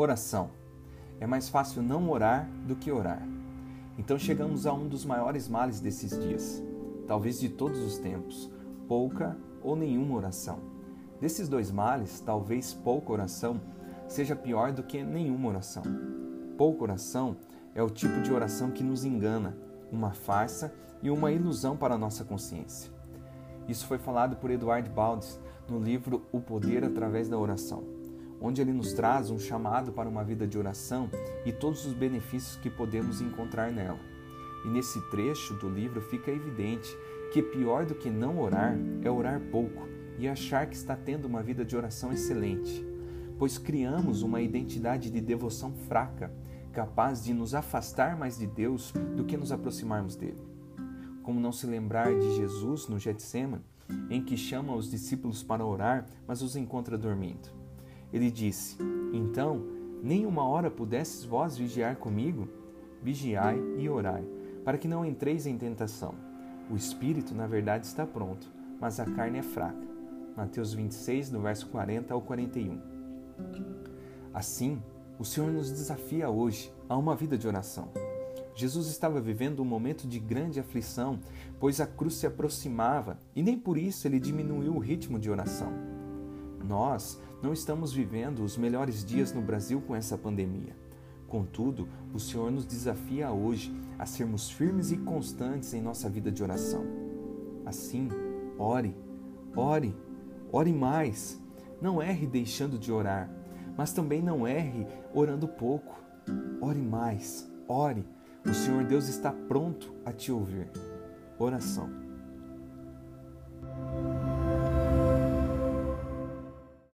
Oração. É mais fácil não orar do que orar. Então chegamos a um dos maiores males desses dias, talvez de todos os tempos: pouca ou nenhuma oração. Desses dois males, talvez pouca oração seja pior do que nenhuma oração. Pouca oração é o tipo de oração que nos engana, uma farsa e uma ilusão para a nossa consciência. Isso foi falado por Eduard Baldes no livro O Poder através da Oração onde ele nos traz um chamado para uma vida de oração e todos os benefícios que podemos encontrar nela. E nesse trecho do livro fica evidente que pior do que não orar é orar pouco e achar que está tendo uma vida de oração excelente, pois criamos uma identidade de devoção fraca, capaz de nos afastar mais de Deus do que nos aproximarmos dele. Como não se lembrar de Jesus no Getsemane, em que chama os discípulos para orar, mas os encontra dormindo. Ele disse: Então, nem uma hora pudesses vós vigiar comigo? Vigiai e orai, para que não entreis em tentação. O espírito, na verdade, está pronto, mas a carne é fraca. Mateus 26, do verso 40 ao 41. Assim, o Senhor nos desafia hoje a uma vida de oração. Jesus estava vivendo um momento de grande aflição, pois a cruz se aproximava e nem por isso ele diminuiu o ritmo de oração. Nós não estamos vivendo os melhores dias no Brasil com essa pandemia. Contudo, o Senhor nos desafia hoje a sermos firmes e constantes em nossa vida de oração. Assim, ore, ore, ore mais. Não erre deixando de orar, mas também não erre orando pouco. Ore mais, ore. O Senhor Deus está pronto a te ouvir. Oração.